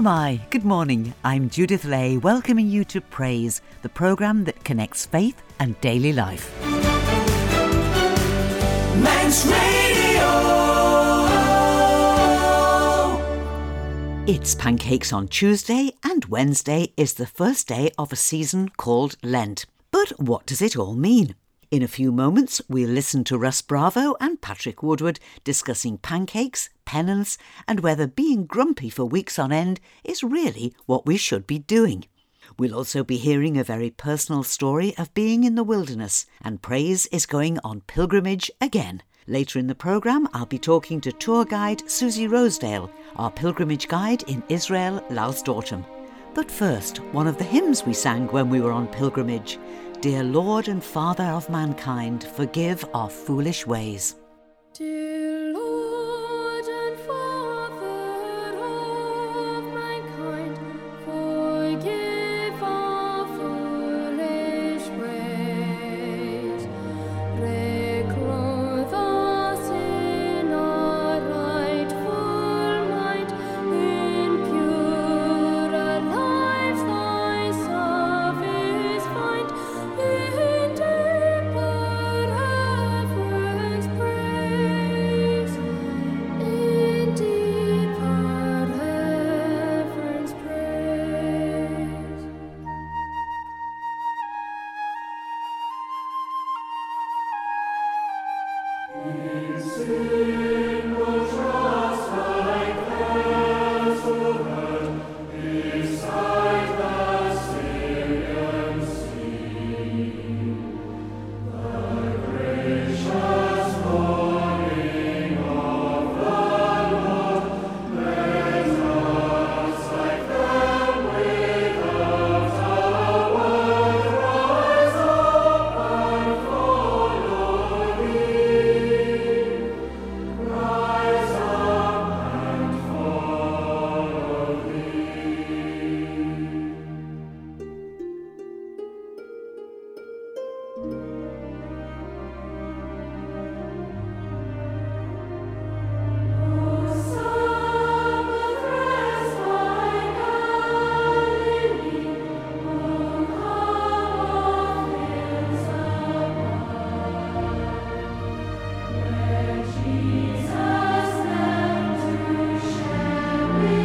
am I? Good morning. I'm Judith Lay, welcoming you to Praise, the programme that connects faith and daily life. Manx Radio. It's pancakes on Tuesday, and Wednesday is the first day of a season called Lent. But what does it all mean? In a few moments, we'll listen to Russ Bravo and Patrick Woodward discussing pancakes, penance, and whether being grumpy for weeks on end is really what we should be doing. We'll also be hearing a very personal story of being in the wilderness, and Praise is going on pilgrimage again. Later in the programme, I'll be talking to tour guide Susie Rosedale, our pilgrimage guide in Israel last autumn. But first, one of the hymns we sang when we were on pilgrimage Dear Lord and Father of mankind, forgive our foolish ways. Dear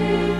Drop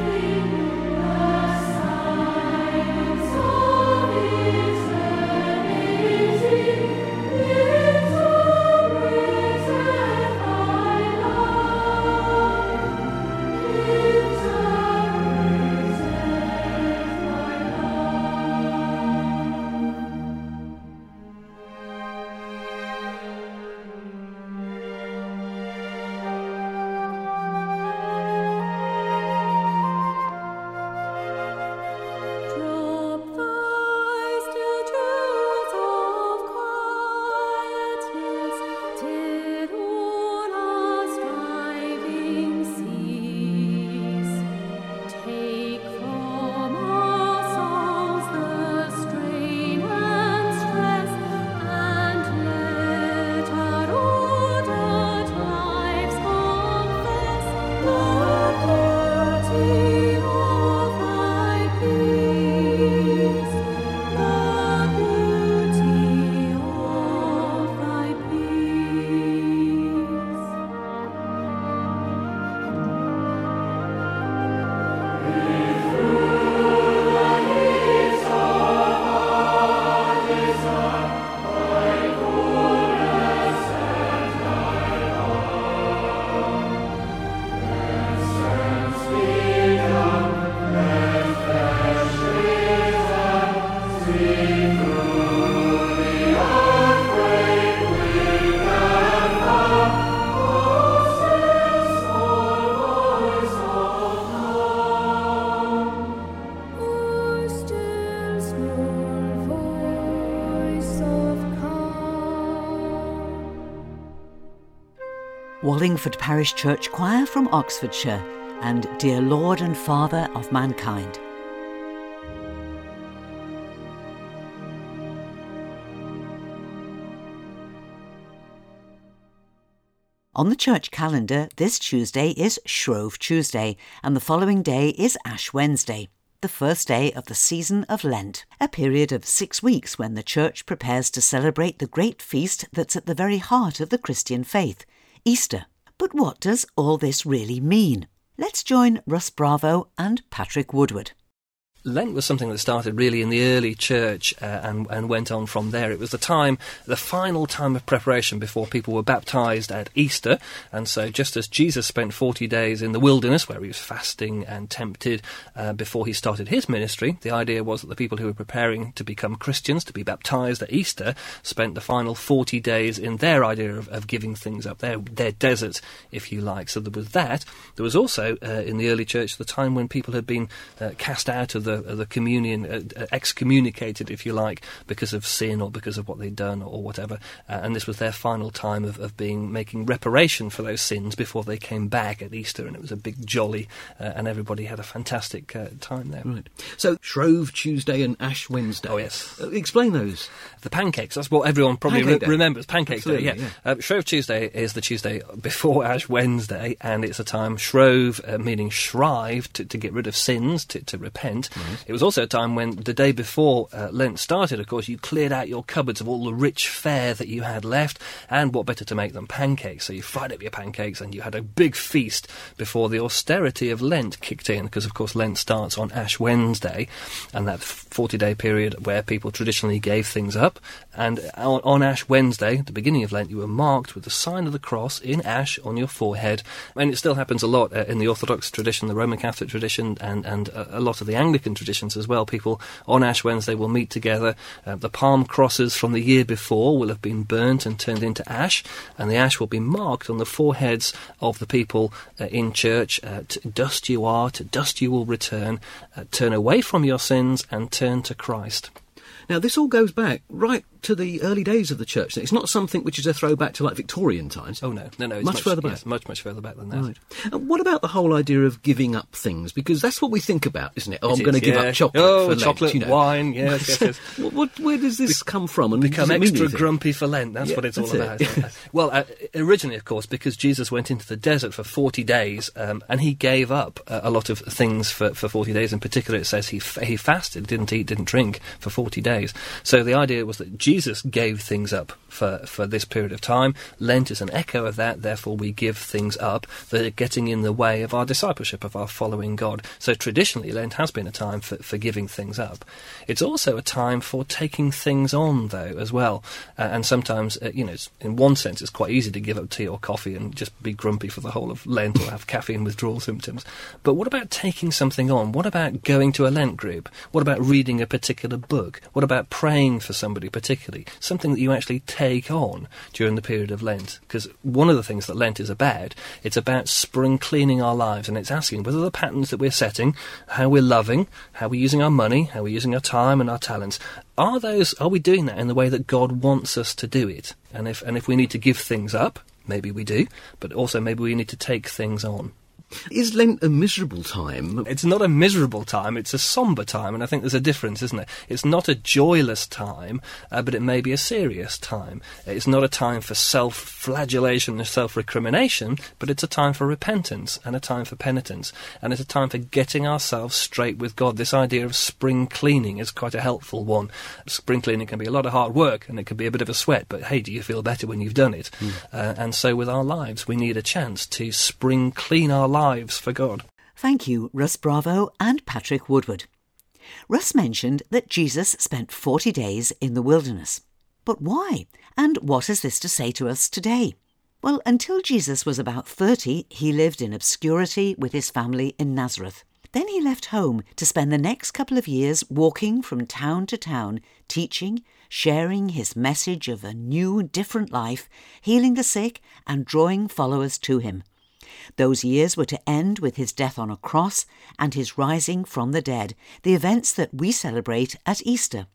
Wallingford Parish Church Choir from Oxfordshire and Dear Lord and Father of mankind. On the church calendar, this Tuesday is Shrove Tuesday, and the following day is Ash Wednesday, the first day of the season of Lent, a period of six weeks when the church prepares to celebrate the great feast that's at the very heart of the Christian faith, Easter. But what does all this really mean? Let's join Russ Bravo and Patrick Woodward. Lent was something that started really in the early church uh, and, and went on from there. It was the time, the final time of preparation before people were baptized at Easter. And so, just as Jesus spent 40 days in the wilderness where he was fasting and tempted uh, before he started his ministry, the idea was that the people who were preparing to become Christians, to be baptized at Easter, spent the final 40 days in their idea of, of giving things up, their, their desert, if you like. So, there was that. There was also, uh, in the early church, the time when people had been uh, cast out of the, the communion, uh, excommunicated, if you like, because of sin or because of what they'd done or whatever. Uh, and this was their final time of, of being making reparation for those sins before they came back at Easter, and it was a big jolly, uh, and everybody had a fantastic uh, time there. Right. So Shrove Tuesday and Ash Wednesday. Oh, yes. Uh, explain those. The pancakes, that's what everyone probably Pancake re- remembers. Pancake Absolutely, Day, yeah. yeah. Uh, Shrove Tuesday is the Tuesday before Ash Wednesday, and it's a time, Shrove uh, meaning shrive, to, to get rid of sins, to, to repent. It was also a time when the day before uh, Lent started, of course, you cleared out your cupboards of all the rich fare that you had left, and what better to make than pancakes? So you fried up your pancakes and you had a big feast before the austerity of Lent kicked in, because of course Lent starts on Ash Wednesday, and that 40 day period where people traditionally gave things up. And on, on Ash Wednesday, the beginning of Lent, you were marked with the sign of the cross in ash on your forehead. And it still happens a lot uh, in the Orthodox tradition, the Roman Catholic tradition, and, and uh, a lot of the Anglican traditions as well. People on Ash Wednesday will meet together. Uh, the palm crosses from the year before will have been burnt and turned into ash, and the ash will be marked on the foreheads of the people uh, in church. Uh, to dust you are, to dust you will return. Uh, turn away from your sins and turn to Christ. Now, this all goes back right to the early days of the church. It's not something which is a throwback to like Victorian times. Oh no, no, no! It's Much further back. yes, much, much further back than that. Right. And what about the whole idea of giving up things? Because that's what we think about, isn't it? Oh, It I'm going to give yeah. up chocolate Oh, for Lent, chocolate, you know. wine, yes, yes, yes. what, what, where does this come from? And become it extra grumpy for Lent. That's Yeah, what it's all that's about. well, uh, originally, of course, because Jesus went into the desert for 40 days um, and he gave up uh, a lot of things for, for 40 days. In particular, it says he, f- he fasted, didn't eat, didn't drink for 40 days. So the idea was that Jesus gave things up for, for this period of time. Lent is an echo of that, therefore, we give things up that are getting in the way of our discipleship, of our following God. So traditionally, Lent has been a time for, for giving things up. It's also a time for taking things on, though, as well. Uh, and sometimes, uh, you know, in one sense, it's quite easy to give up tea or coffee and just be grumpy for the whole of Lent or have caffeine withdrawal symptoms. But what about taking something on? What about going to a Lent group? What about reading a particular book? What about praying for somebody particularly? Something that you actually take on during the period of Lent. Because one of the things that Lent is about, it's about spring cleaning our lives and it's asking whether the patterns that we're setting, how we're loving, how we're using our money, how we're using our time and our talents, are those are we doing that in the way that God wants us to do it? And if and if we need to give things up, maybe we do, but also maybe we need to take things on. Is Lent a miserable time? It's not a miserable time, it's a somber time, and I think there's a difference, isn't it? It's not a joyless time, uh, but it may be a serious time. It's not a time for self flagellation and self recrimination, but it's a time for repentance and a time for penitence, and it's a time for getting ourselves straight with God. This idea of spring cleaning is quite a helpful one. Spring cleaning can be a lot of hard work, and it can be a bit of a sweat, but hey, do you feel better when you've done it? Uh, and so with our lives, we need a chance to spring clean our lives for God. Thank you, Russ Bravo and Patrick Woodward. Russ mentioned that Jesus spent 40 days in the wilderness. But why? And what has this to say to us today? Well, until Jesus was about 30, he lived in obscurity with his family in Nazareth. Then he left home to spend the next couple of years walking from town to town, teaching, sharing his message of a new, different life, healing the sick, and drawing followers to him. Those years were to end with his death on a cross and his rising from the dead, the events that we celebrate at Easter.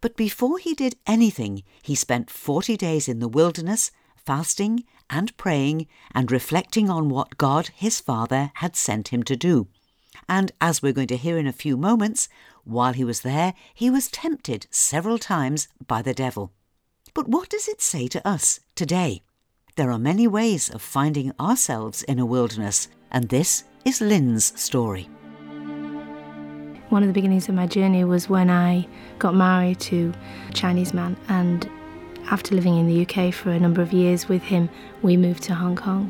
But before he did anything, he spent 40 days in the wilderness, fasting and praying and reflecting on what God, his Father, had sent him to do. And as we're going to hear in a few moments, while he was there, he was tempted several times by the devil. But what does it say to us today? There are many ways of finding ourselves in a wilderness, and this is Lynn's story. One of the beginnings of my journey was when I got married to a Chinese man, and after living in the UK for a number of years with him, we moved to Hong Kong.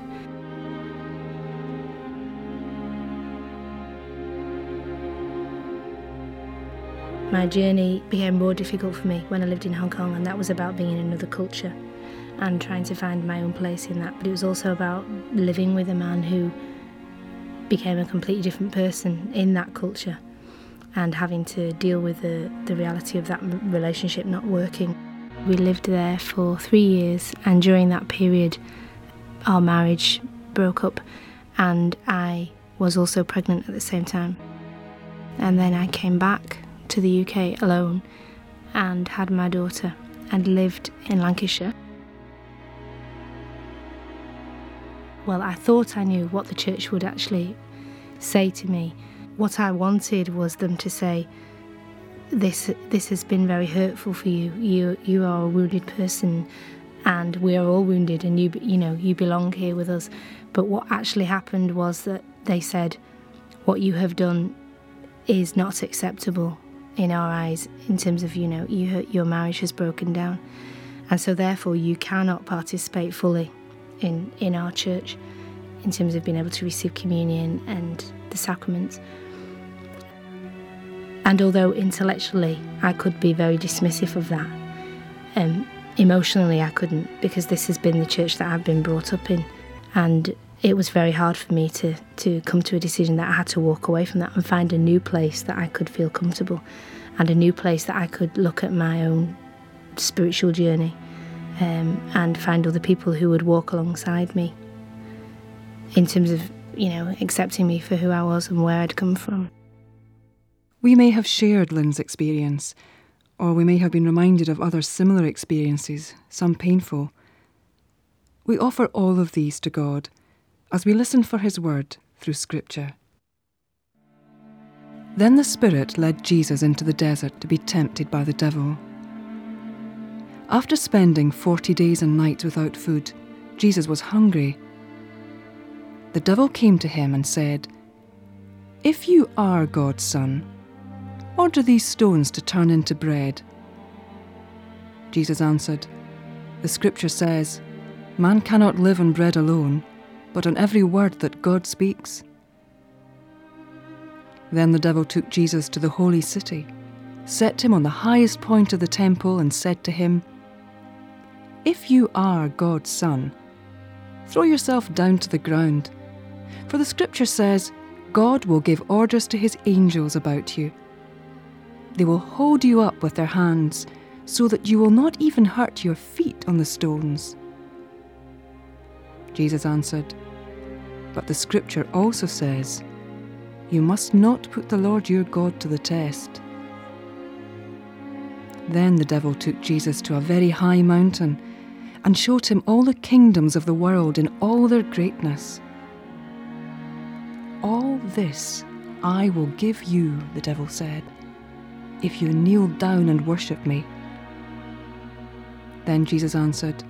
My journey became more difficult for me when I lived in Hong Kong, and that was about being in another culture and trying to find my own place in that. But it was also about living with a man who became a completely different person in that culture and having to deal with the, the reality of that relationship not working. We lived there for three years, and during that period, our marriage broke up, and I was also pregnant at the same time. And then I came back to the UK alone and had my daughter and lived in Lancashire. Well, I thought I knew what the church would actually say to me. What I wanted was them to say, "This this has been very hurtful for you. You you are a wounded person, and we are all wounded, and you you know you belong here with us." But what actually happened was that they said, "What you have done is not acceptable in our eyes in terms of you know you your marriage has broken down, and so therefore you cannot participate fully in in our church in terms of being able to receive communion and the sacraments." And although intellectually I could be very dismissive of that, um, emotionally I couldn't because this has been the church that I've been brought up in, and it was very hard for me to to come to a decision that I had to walk away from that and find a new place that I could feel comfortable, and a new place that I could look at my own spiritual journey, um, and find other people who would walk alongside me. In terms of you know accepting me for who I was and where I'd come from. We may have shared Lynn's experience, or we may have been reminded of other similar experiences, some painful. We offer all of these to God as we listen for His word through Scripture. Then the Spirit led Jesus into the desert to be tempted by the devil. After spending forty days and nights without food, Jesus was hungry. The devil came to him and said, If you are God's Son, Order these stones to turn into bread. Jesus answered, The scripture says, Man cannot live on bread alone, but on every word that God speaks. Then the devil took Jesus to the holy city, set him on the highest point of the temple, and said to him, If you are God's Son, throw yourself down to the ground, for the scripture says, God will give orders to his angels about you they will hold you up with their hands, so that you will not even hurt your feet on the stones. Jesus answered, But the scripture also says, You must not put the Lord your God to the test. Then the devil took Jesus to a very high mountain and showed him all the kingdoms of the world in all their greatness. All this I will give you, the devil said if you kneel down and worship me. Then Jesus answered,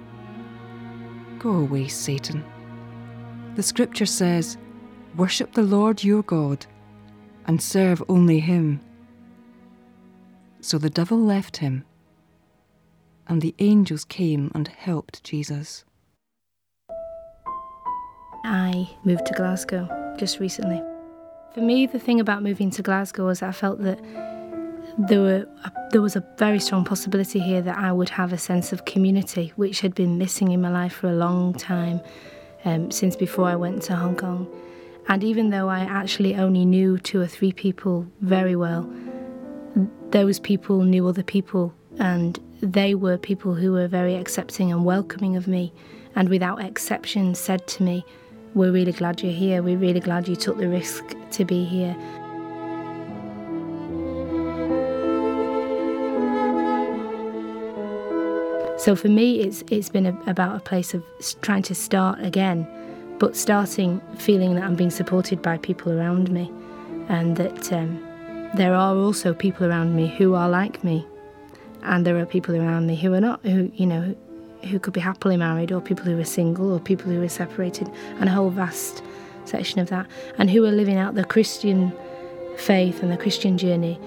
Go away, Satan. The scripture says, Worship the Lord your God and serve only him. So the devil left him, and the angels came and helped Jesus. I moved to Glasgow just recently. For me, the thing about moving to Glasgow was I felt that there were there was a very strong possibility here that I would have a sense of community, which had been missing in my life for a long time, um, since before I went to Hong Kong. And even though I actually only knew two or three people very well, those people knew other people, and they were people who were very accepting and welcoming of me, and without exception said to me, "We're really glad you're here. We're really glad you took the risk to be here." So for me, it's it's been a, about a place of trying to start again, but starting feeling that I'm being supported by people around me, and that um, there are also people around me who are like me, and there are people around me who are not, who you know, who could be happily married, or people who are single, or people who are separated, and a whole vast section of that, and who are living out the Christian faith and the Christian journey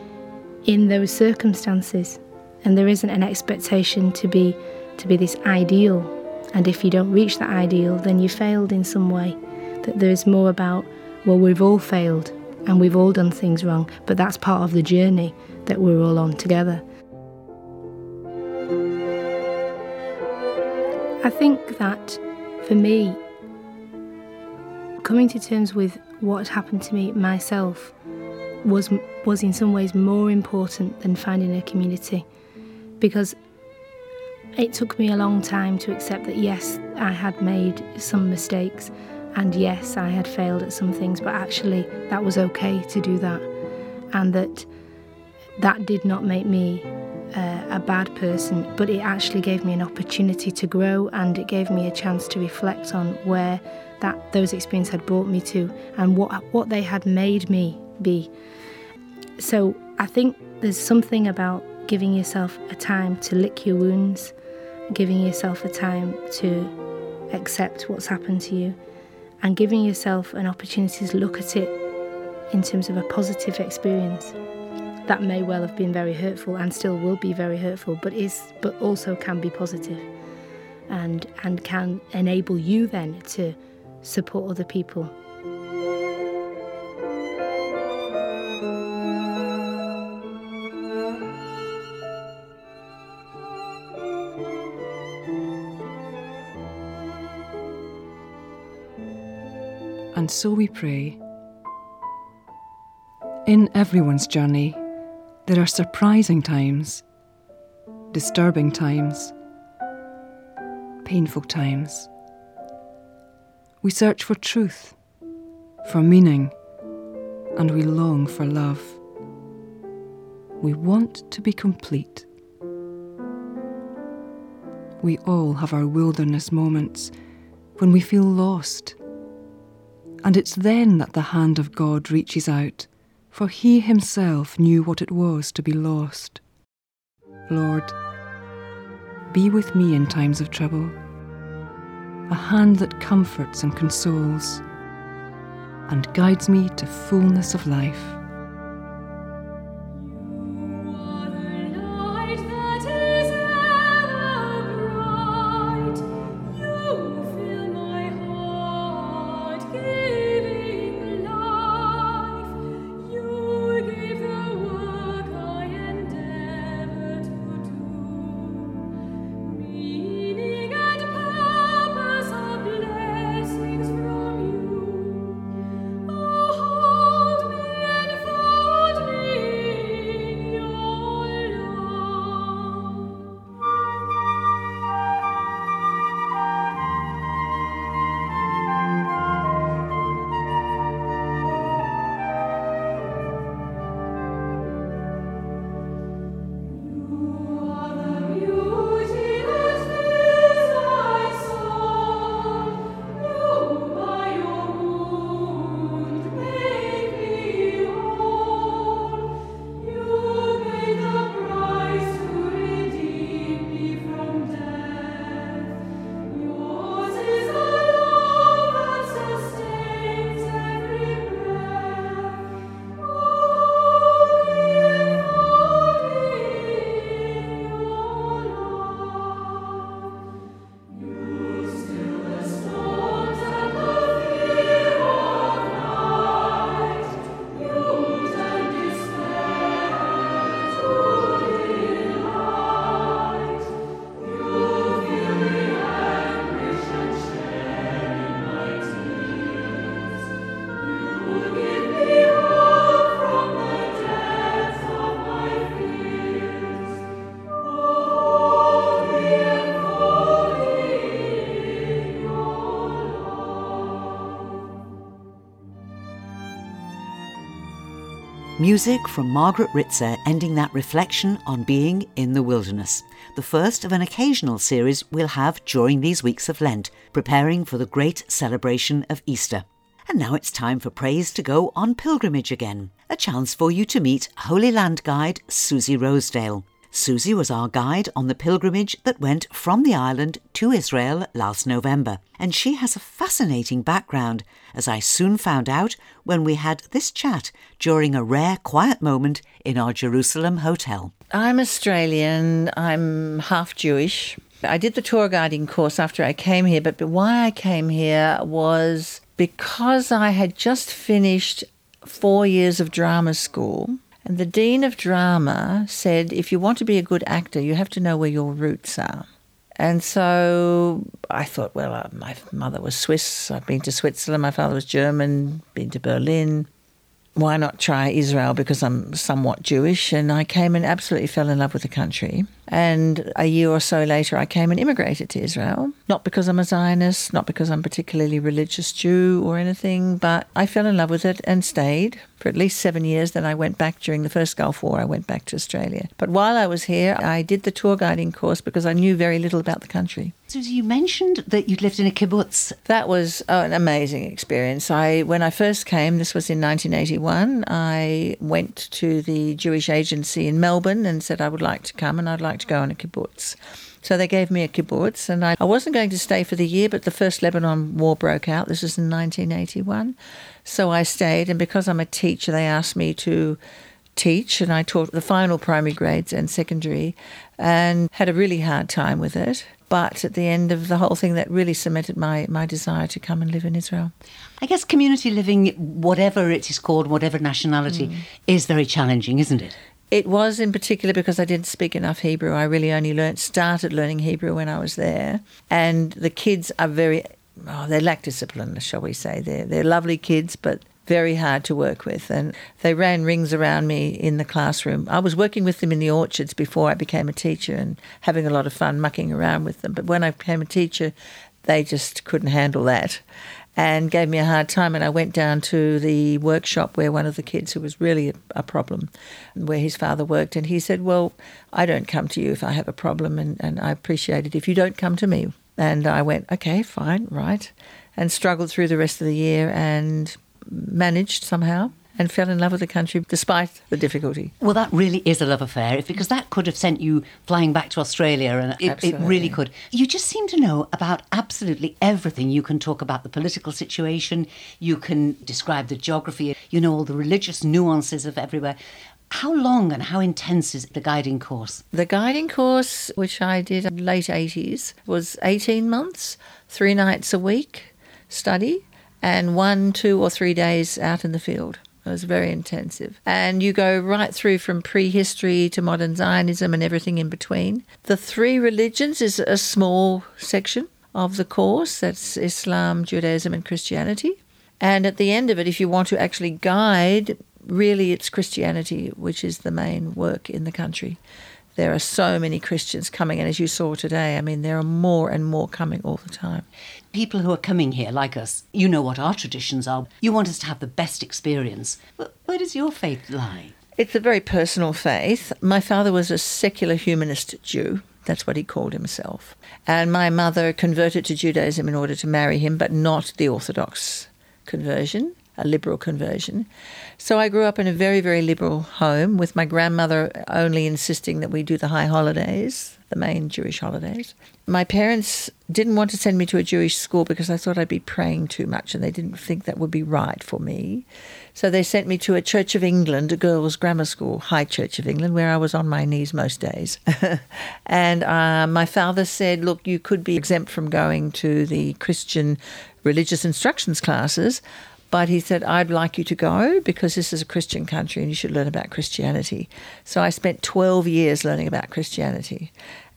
in those circumstances. And there isn't an expectation to be to be this ideal. And if you don't reach that ideal, then you failed in some way. That there is more about, well, we've all failed and we've all done things wrong, but that's part of the journey that we're all on together. I think that for me, coming to terms with what happened to me myself was was in some ways more important than finding a community. Because it took me a long time to accept that yes I had made some mistakes and yes I had failed at some things but actually that was okay to do that. And that that did not make me uh, a bad person but it actually gave me an opportunity to grow and it gave me a chance to reflect on where that those experiences had brought me to and what what they had made me be so I think there's something about giving yourself a time to lick your wounds, giving yourself a time to accept what's happened to you, and giving yourself an opportunity to look at it in terms of a positive experience. That may well have been very hurtful and still will be very hurtful, but is but also can be positive and and can enable you then to support other people And so we pray. In everyone's journey, there are surprising times, disturbing times, painful times. We search for truth, for meaning, and we long for love. We want to be complete. We all have our wilderness moments when we feel lost and it's then that the hand of God reaches out, for he himself knew what it was to be lost. Lord, be with me in times of trouble, a hand that comforts and consoles, and guides me to fullness of life. Music from Margaret Rizza ending that reflection on being in the wilderness. The first of an occasional series we'll have during these weeks of Lent, preparing for the great celebration of Easter. And now it's time for Praise to go on pilgrimage again. A chance for you to meet Holy Land Guide Susie Rosedale. Susie was our guide on the pilgrimage that went from the island to Israel last November, and she has a fascinating background, as I soon found out when we had this chat during a rare quiet moment in our Jerusalem hotel. I'm Australian. I'm half Jewish. I did the tour guiding course after I came here, but why I came here was because I had just finished four years of drama school. And the Dean of Drama said, if you want to be a good actor, you have to know where your roots are. And so I thought, well, uh, my mother was Swiss. I've been to Switzerland. My father was German, been to Berlin why not try Israel because I'm somewhat Jewish? And I came and absolutely fell in love with the country. And a year or so later, I came and immigrated to Israel. Not because I'm a Zionist, not because I'm particularly religious Jew or anything, but I fell in love with it and stayed for at least seven years. Then I went back during the first Gulf War, I went back to Australia. But while I was here, I did the tour guiding course because I knew very little about the country. Susie, you mentioned that you'd lived in a kibbutz. That was oh, an amazing experience. I when I first came, this was in 1981. I went to the Jewish agency in Melbourne and said I would like to come and I'd like to go on a kibbutz. So they gave me a kibbutz, and I, I wasn't going to stay for the year, but the first Lebanon war broke out. This was in 1981. So I stayed, and because I'm a teacher, they asked me to teach, and I taught the final primary grades and secondary, and had a really hard time with it. But at the end of the whole thing, that really cemented my, my desire to come and live in Israel. I guess community living, whatever it is called, whatever nationality, mm. is very challenging, isn't it? It was in particular because I didn't speak enough Hebrew. I really only learnt, started learning Hebrew when I was there. And the kids are very, oh, they lack discipline, shall we say. They're, they're lovely kids, but very hard to work with. And they ran rings around me in the classroom. I was working with them in the orchards before I became a teacher and having a lot of fun mucking around with them. But when I became a teacher, they just couldn't handle that and gave me a hard time. And I went down to the workshop where one of the kids, who was really a, problem, where his father worked, and he said, Well, I don't come to you if I have a problem, and, and I appreciate it if you don't come to me. And I went, Okay, fine, right. And struggled through the rest of the year and managed somehow and fell in love with the country despite the difficulty. Well, that really is a love affair, because that could have sent you flying back to Australia, and it, it really could. You just seem to know about absolutely everything. You can talk about the political situation, you can describe the geography, you know all the religious nuances of everywhere. How long and how intense is the guiding course? The guiding course, which I did in the late 80s, was 18 months, three nights a week study, and one, two, or three days out in the field. It was very intensive. And you go right through from prehistory to modern Zionism and everything in between. The three religions is a small section of the course that's Islam, Judaism, and Christianity. And at the end of it, if you want to actually guide, really it's Christianity which is the main work in the country. There are so many Christians coming, and as you saw today, I mean, there are more and more coming all the time. People who are coming here, like us, you know what our traditions are. You want us to have the best experience. Wh- Where does your faith lie? It's a very personal faith. My father was a secular humanist Jew. That's what he called himself. And my mother converted to Judaism in order to marry him, but not the Orthodox conversion, a liberal conversion. So I grew up in a very, very liberal home with my grandmother only insisting that we do the high holidays, the main Jewish holidays. My parents didn't want to send me to a Jewish school because I thought I'd be praying too much and they didn't think that would be right for me. So they sent me to a Church of England, a girls' grammar school, High Church of England, where I was on my knees most days. and uh, my father said, Look, you could be exempt from going to the Christian religious instructions classes. But he said, I'd like you to go because this is a Christian country and you should learn about Christianity. So I spent 12 years learning about Christianity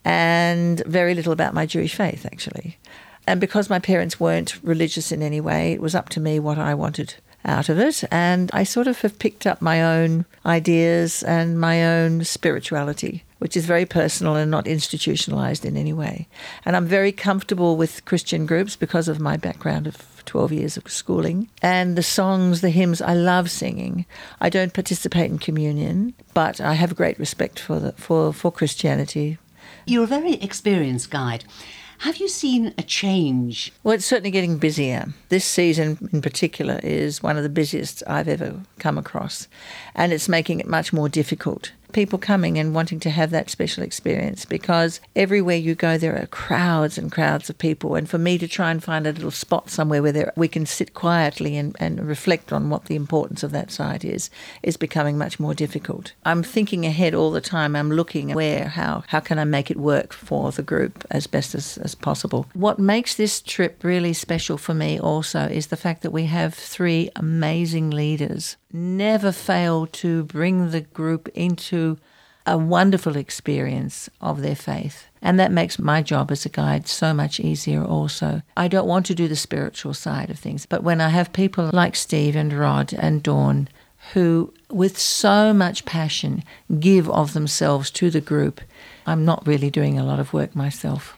and very little about my Jewish faith, actually. And because my parents weren't religious in any way, it was up to me what I wanted out of it. And I sort of have picked up my own ideas and my own spirituality, which is very personal and not institutionalized in any way. And I'm very comfortable with Christian groups because of my background of 12 years of schooling. And the songs, the hymns, I love singing. I don't participate in communion, but I have great respect for, the, for, for Christianity. You're a very experienced guide. Have you seen a change? Well, it's certainly getting busier. This season in particular is one of the busiest I've ever come across, and it's making it much more difficult people coming and wanting to have that special experience because everywhere you go, there are crowds and crowds of people. And for me to try and find a little spot somewhere where there, we can sit quietly and, and reflect on what the importance of that site is, is becoming much more difficult. I'm thinking ahead all the time. I'm looking where, how, how can I make it work for the group as best as, as possible. What makes this trip really special for me also is the fact that we have three amazing leaders never fail to bring the group into a wonderful experience of their faith. And that makes my job as a guide so much easier also. I don't want to do the spiritual side of things, but when I have people like Steve and Rod and Dawn who, with so much passion, give of themselves to the group, I'm not really doing a lot of work myself.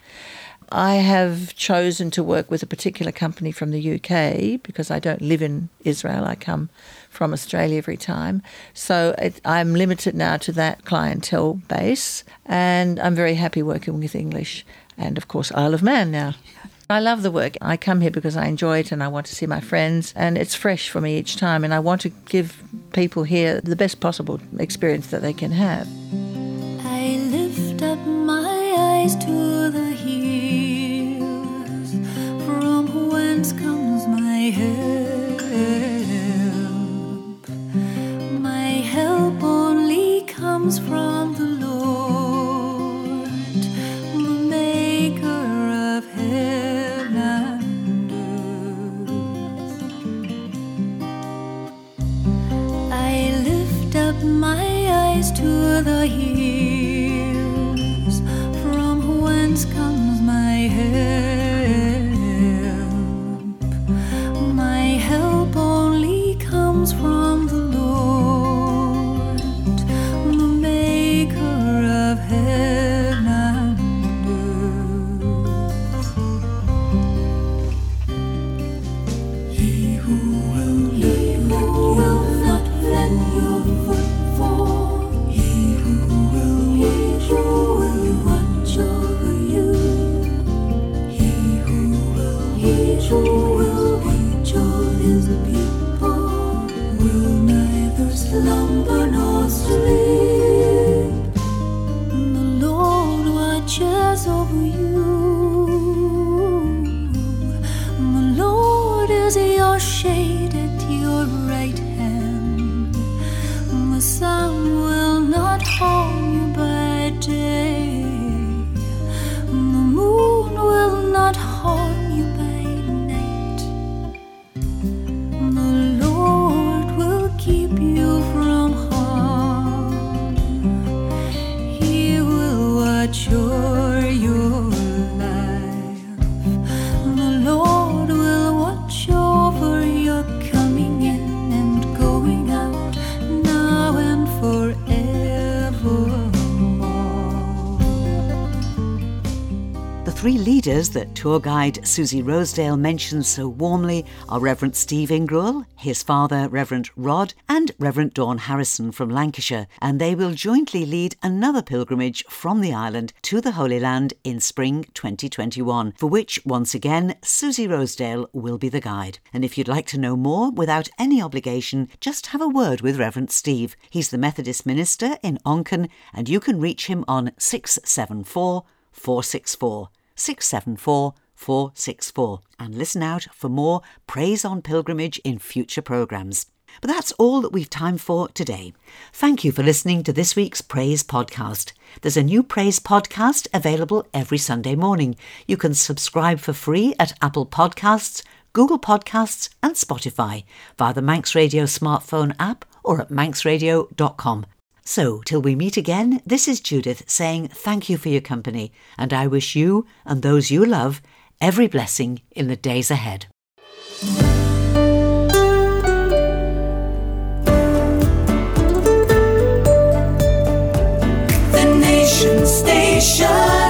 I have chosen to work with a particular company from the UK because I don't live in Israel. I come from Australia every time. So it, I'm limited now to that clientele base, and I'm very happy working with English and, of course, Isle of Man now. I love the work. I come here because I enjoy it and I want to see my friends, and it's fresh for me each time. And I want to give people here the best possible experience that they can have. I lift up my eyes to the hills, from whence comes my help. From the Lord, the Maker of heaven and earth. I lift up my eyes to the hills, that tour guide Susie Rosedale mentions so warmly are Reverend Steve Ingruel, his father, Reverend Rod, and Reverend Dawn Harrison from Lancashire, and they will jointly lead another pilgrimage from the island to the Holy Land in spring 2021, for which, once again, Susie Rosedale will be the guide. And if you'd like to know more without any obligation, just have a word with Reverend Steve. He's the Methodist minister in Onchan, and you can reach him on 674 464. 674 464 and listen out for more Praise on Pilgrimage in future programmes. But that's all that we've time for today. Thank you for listening to this week's Praise podcast. There's a new Praise podcast available every Sunday morning. You can subscribe for free at Apple Podcasts, Google Podcasts, and Spotify via the Manx Radio smartphone app or at manxradio.com. So, till we meet again, this is Judith saying thank you for your company, and I wish you and those you love every blessing in the days ahead. The Nation Station.